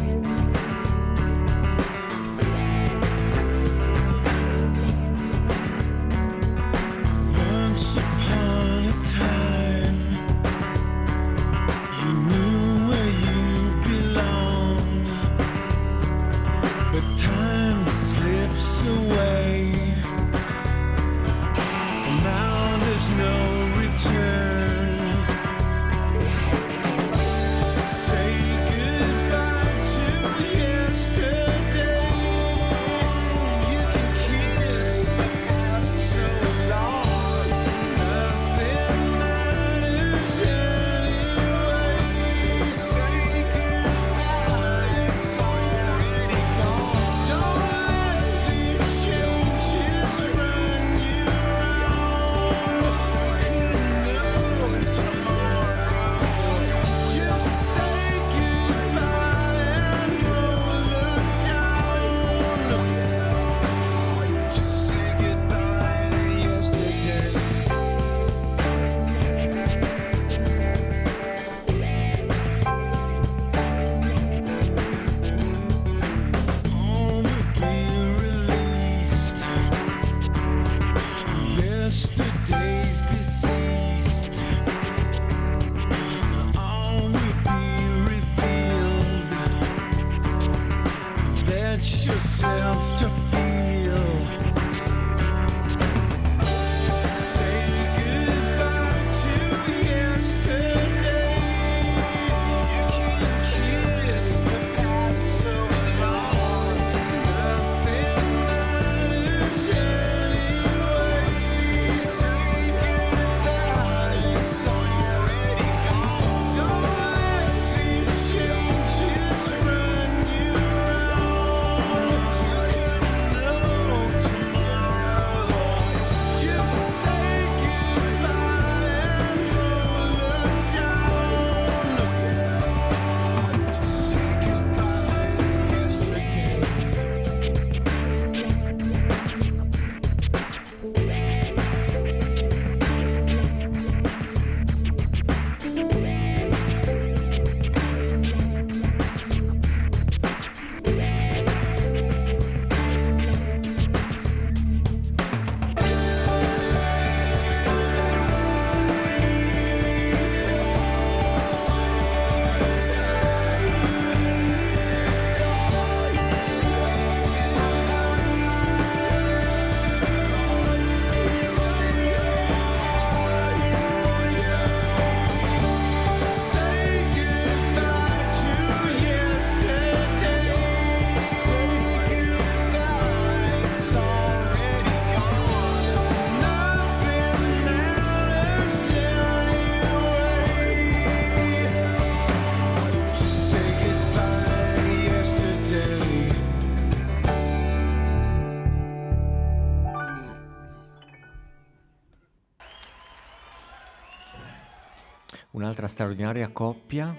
S11: un'altra straordinaria coppia.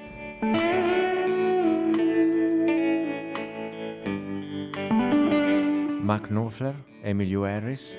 S11: Mark Knopfler, Emilio Harris.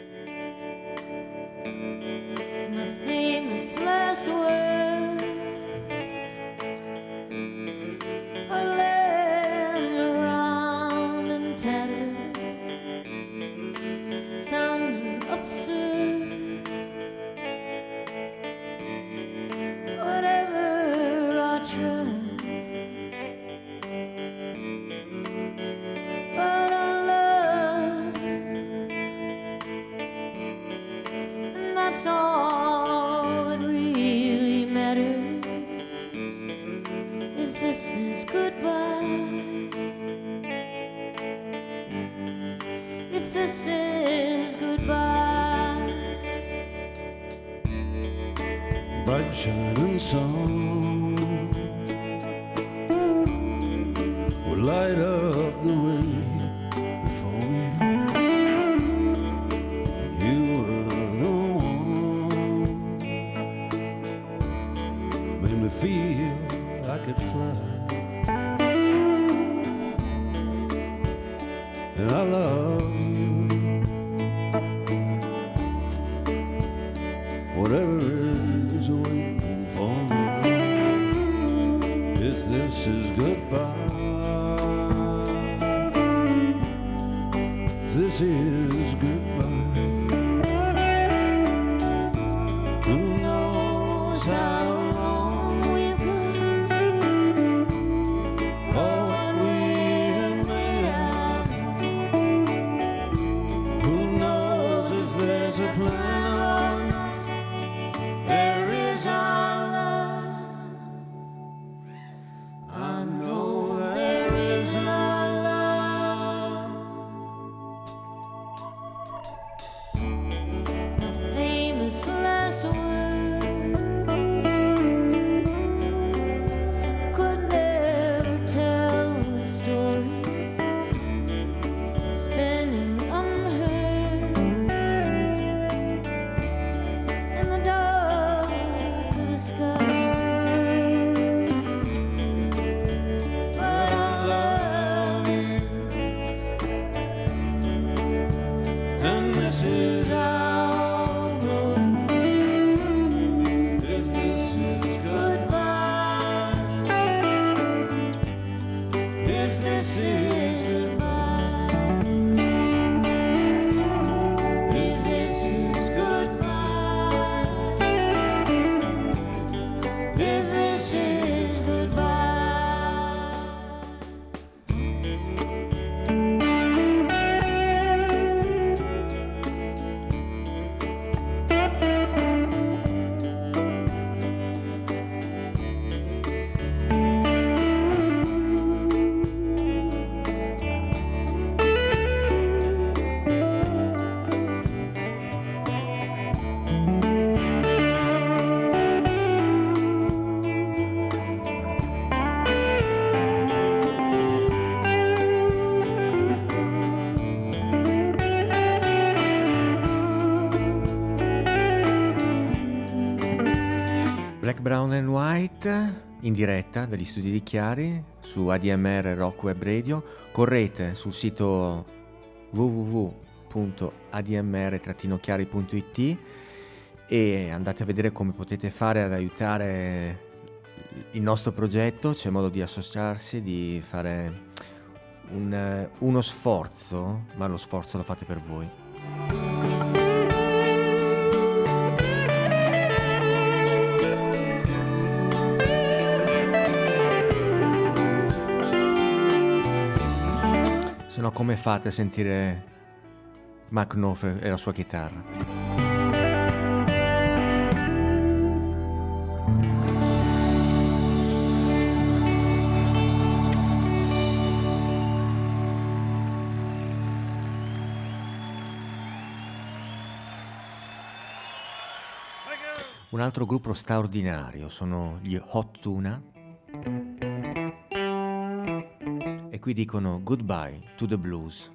S12: in
S1: diretta dagli studi di Chiari su ADMR Rock Web Radio. Correte sul sito www.admr-chiari.it e andate a vedere come potete fare ad aiutare il nostro progetto, c'è modo di associarsi, di fare un, eh, uno sforzo, ma lo sforzo lo fate per voi. come fate a sentire Mark Knopfler e la sua chitarra? Un altro gruppo straordinario sono gli Hot Tuna e qui dicono goodbye to the blues.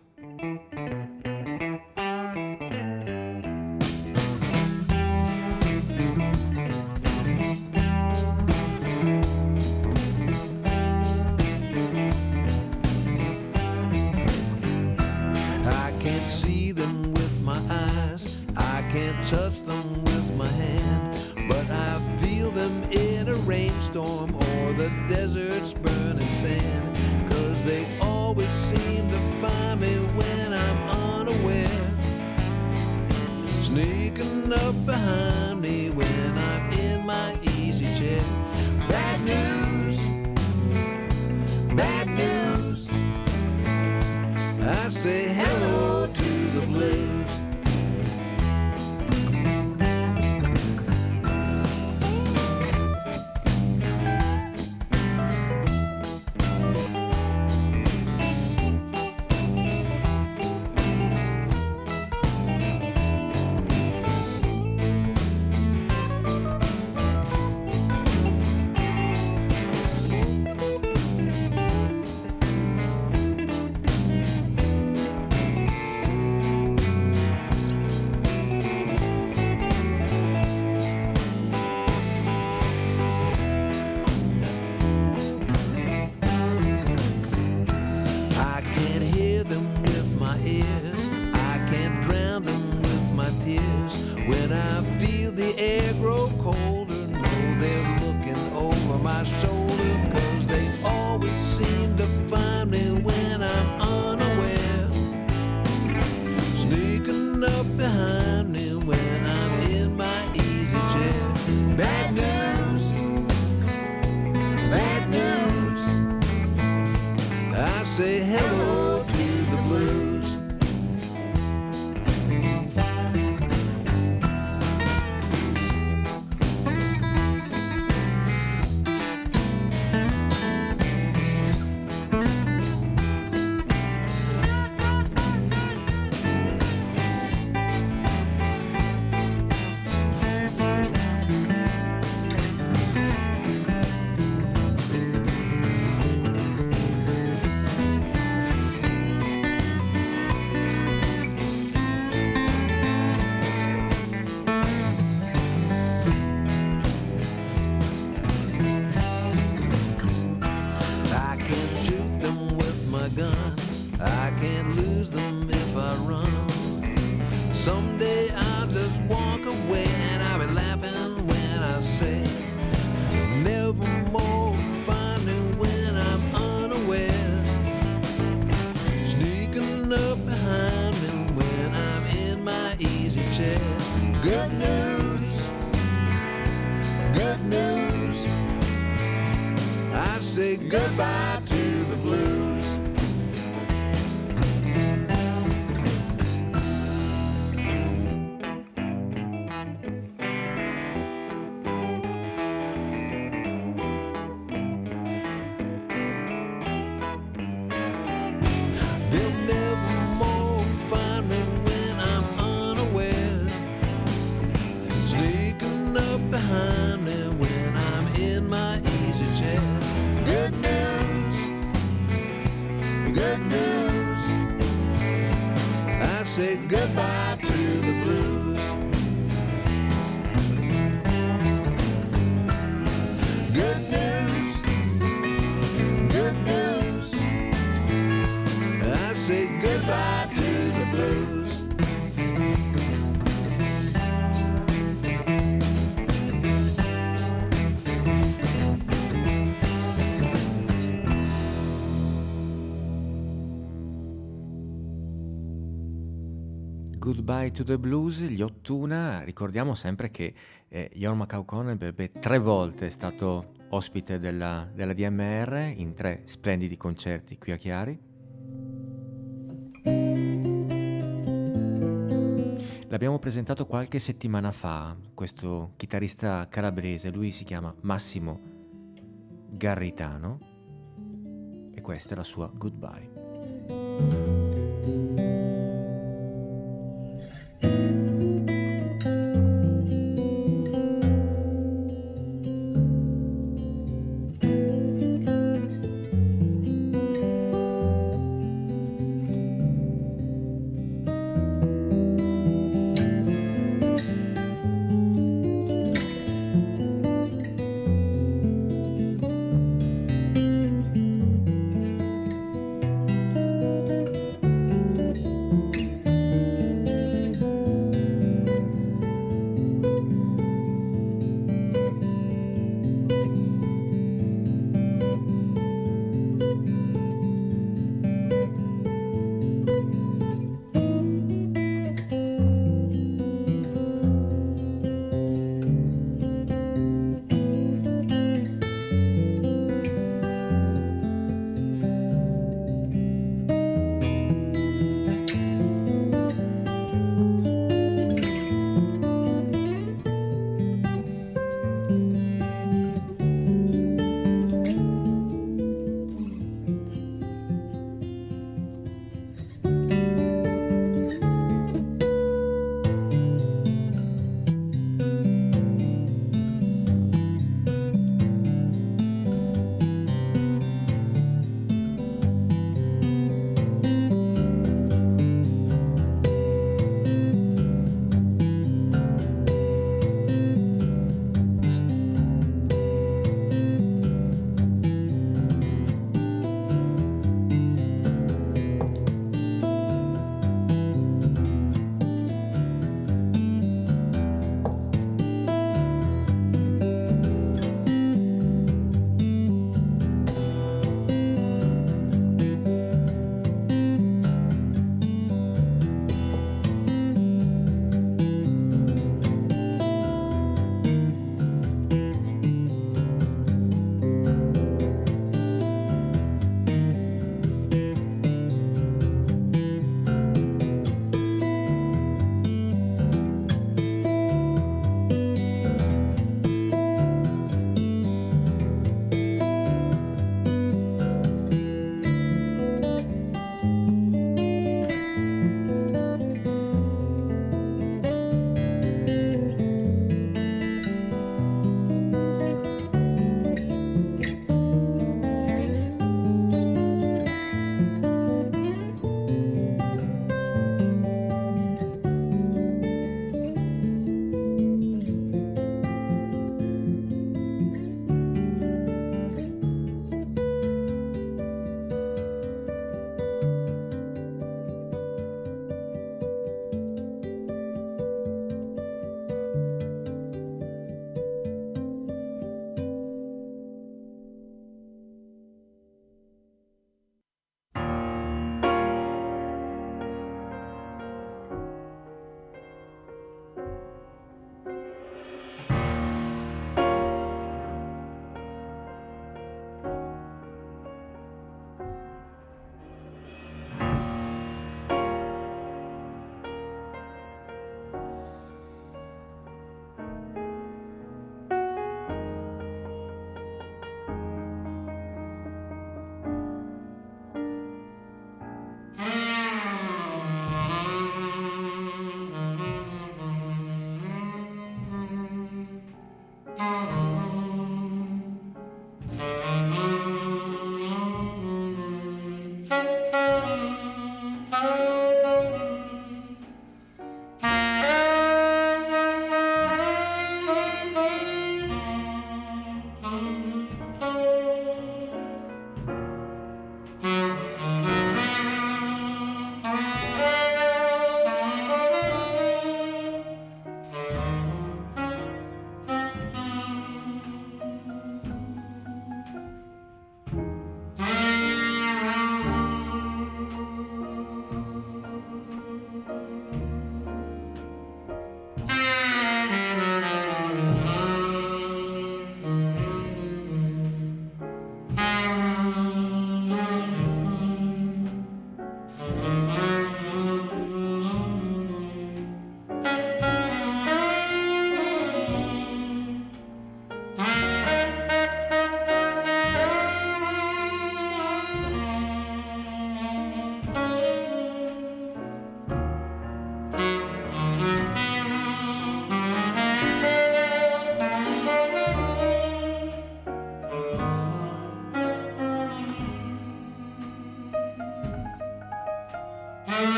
S13: Goodbye to the Blues,
S1: gli Ottuna, ricordiamo sempre che eh, Jon Macau ebbe tre volte è stato ospite della, della DMR in tre splendidi concerti qui a Chiari. L'abbiamo presentato qualche settimana fa, questo chitarrista calabrese, lui si chiama Massimo Garritano e questa è la sua Goodbye.
S13: thank you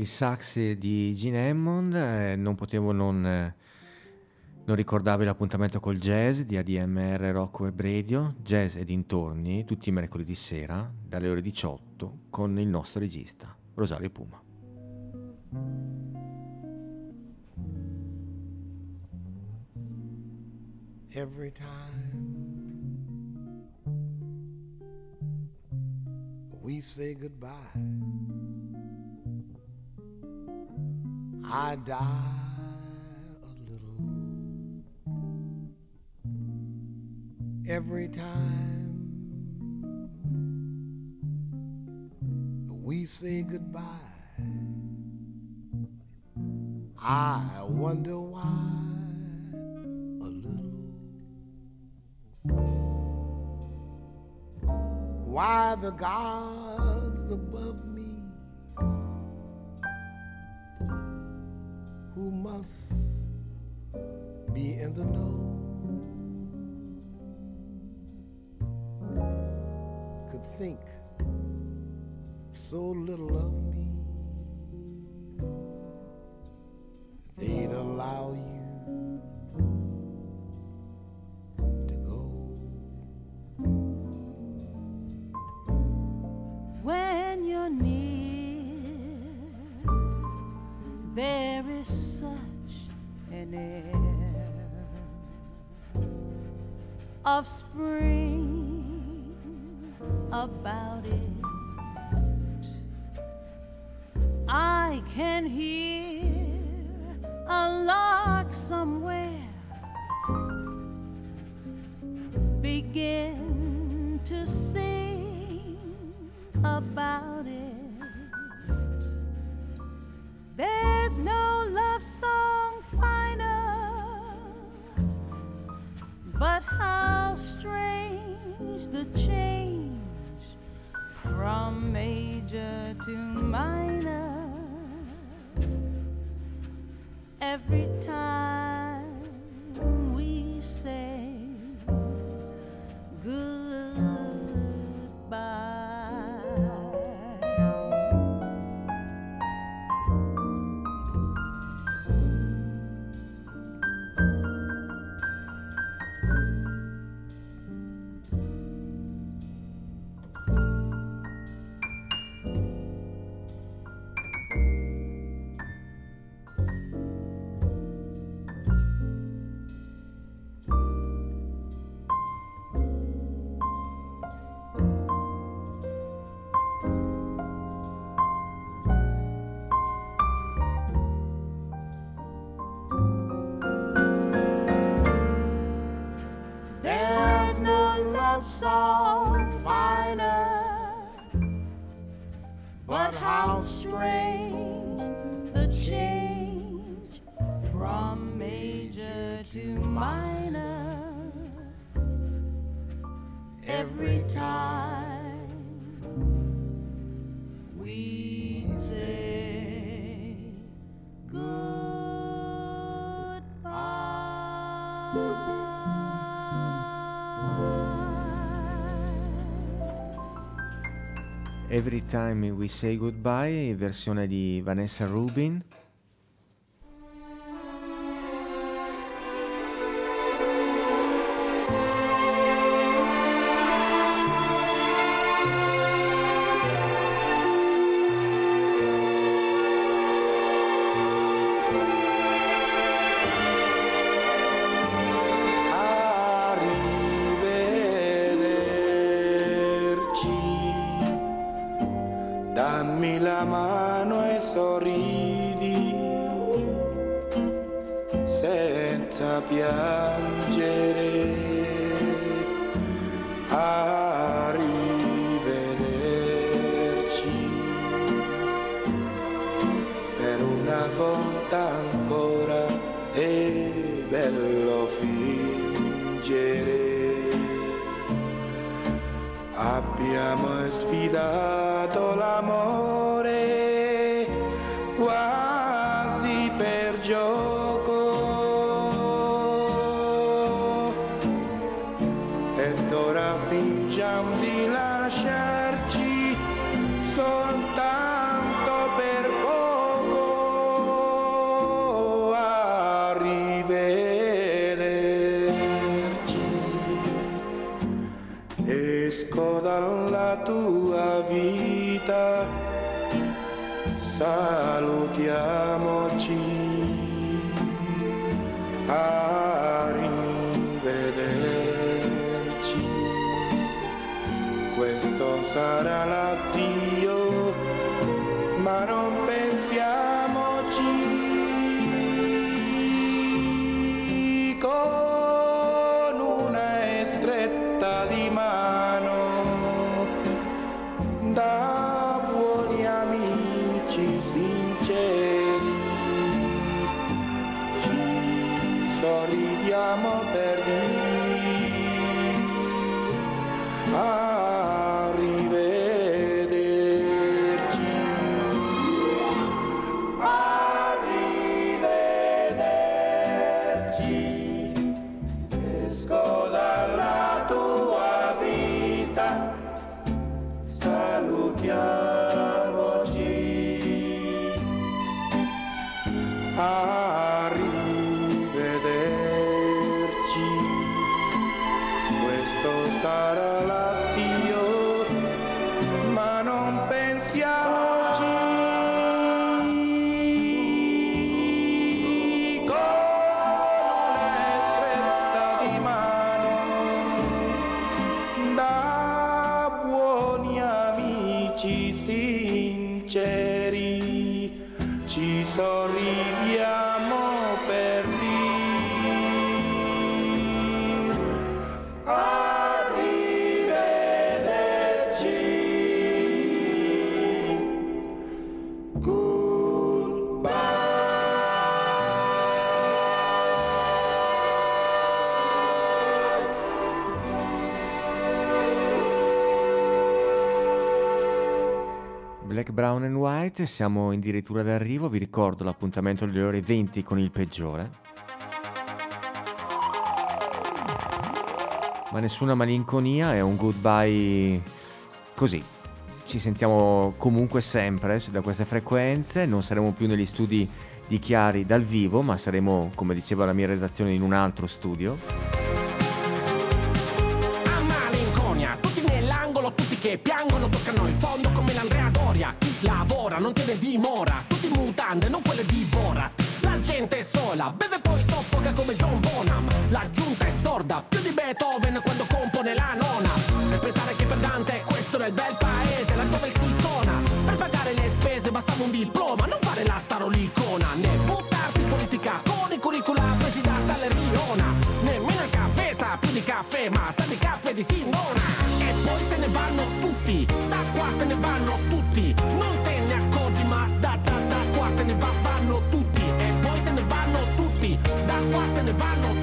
S13: sax di Gene Hammond, eh, non potevo non, eh, non ricordarvi l'appuntamento col jazz di ADMR Rock Web Radio, jazz e dintorni, tutti i mercoledì sera, dalle ore 18, con il nostro regista, Rosario Puma.
S14: every time we say goodbye. I die a little every time we say goodbye. I wonder why a little. Why the gods above who must be in the know. Could think so little of me. They'd allow you
S1: of spring about it. I can hear a lark somewhere begin to sing about it. There's no the change from major to minor Every Time We Say Goodbye,
S13: versione di Vanessa Rubin. Ma non
S1: White, siamo addirittura d'arrivo, vi ricordo l'appuntamento delle ore 20 con il peggiore. Ma nessuna malinconia, è un goodbye così. Ci sentiamo comunque sempre da queste frequenze, non saremo più negli studi di Chiari dal vivo, ma saremo, come diceva la mia redazione, in un altro studio.
S15: a malinconia Tutti nell'angolo, tutti che piangono Toccano il fondo come l'Andrea Doria lavora non tiene dimora. Tutti mutande, non quelle di Borat. La gente è sola, beve poi soffoca come John Bonham. La giunta è sorda, più di Beethoven quando compone la nona. E pensare che per Dante questo era il bel paese Laddove si suona Per pagare le spese bastava un diploma Non fare la starolicona Né buttarsi in politica con i curricula presi da Stallerina Nemmeno il caffè sa più di caffè ma sa di caffè di Simona. E poi se ne vanno tutti, se ne vanno tutti. Non te ne accorgi ma da da da qua se ne va, vanno tutti. E poi se ne vanno tutti, da qua se ne vanno tutti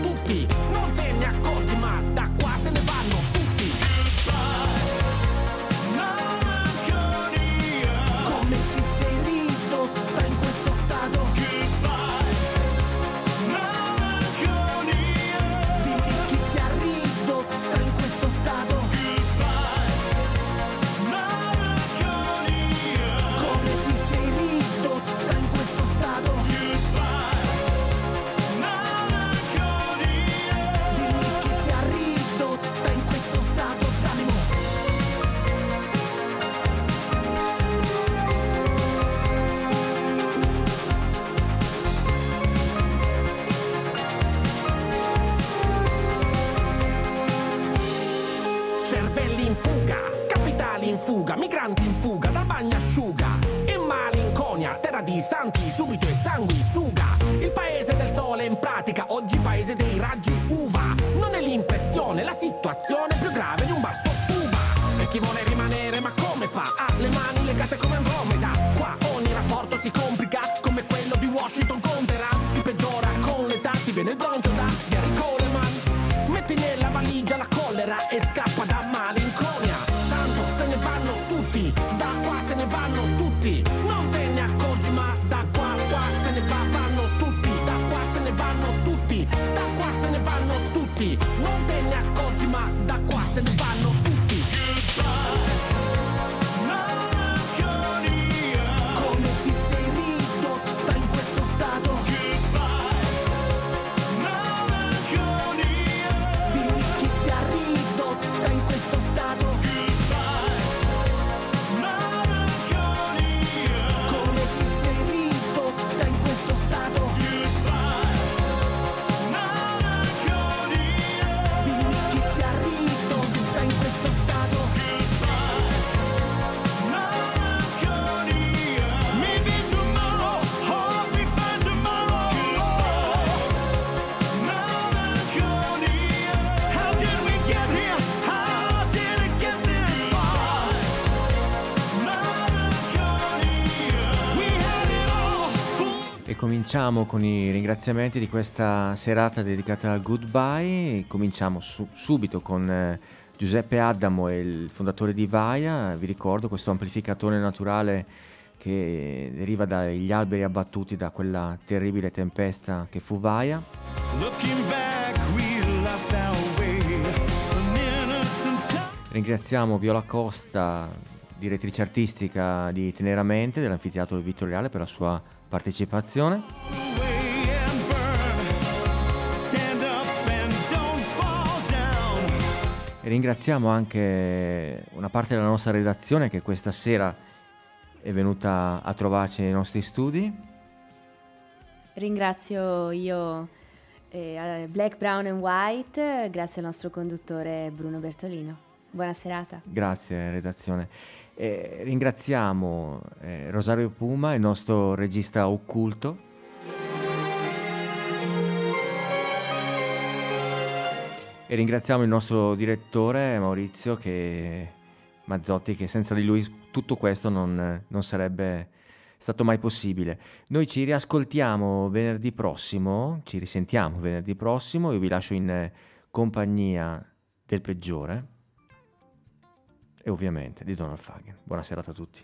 S1: cominciamo con i ringraziamenti di questa serata dedicata al goodbye. Cominciamo su- subito con eh, Giuseppe Adamo, il fondatore di Vaia. Vi ricordo questo amplificatore naturale che deriva dagli alberi abbattuti da quella terribile tempesta che fu Vaia. Ringraziamo Viola Costa, direttrice artistica di Teneramente dell'Anfiteatro Vittoriale per la sua partecipazione. E ringraziamo anche una parte della nostra redazione che questa sera è venuta a trovarci nei nostri studi.
S4: Ringrazio io eh, Black, Brown and White, grazie al nostro conduttore Bruno Bertolino. Buona serata.
S1: Grazie redazione. E ringraziamo eh, Rosario Puma, il nostro regista occulto. E ringraziamo il nostro direttore Maurizio che, Mazzotti, che senza di lui tutto questo non, non sarebbe stato mai possibile. Noi ci riascoltiamo venerdì prossimo, ci risentiamo venerdì prossimo, io vi lascio in eh, compagnia del peggiore e ovviamente di Donald Fagen. Buona serata a tutti.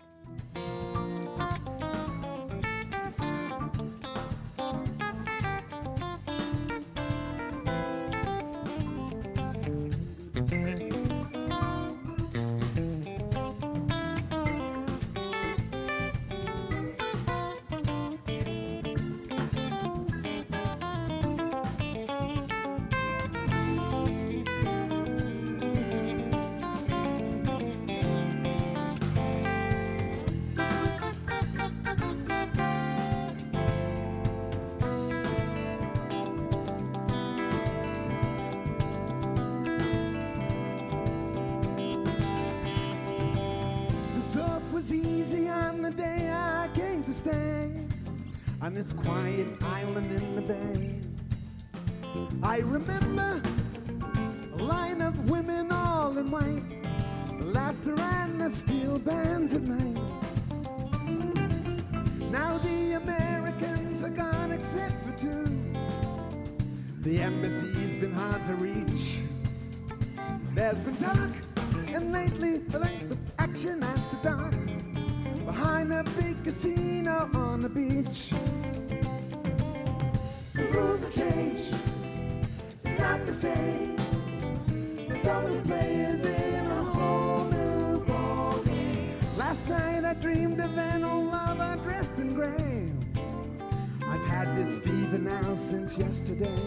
S16: Fever now since yesterday.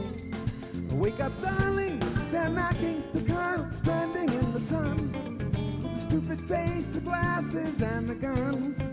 S16: Wake up, darling, they're knocking the car standing in the sun. The stupid face, the glasses, and the gun.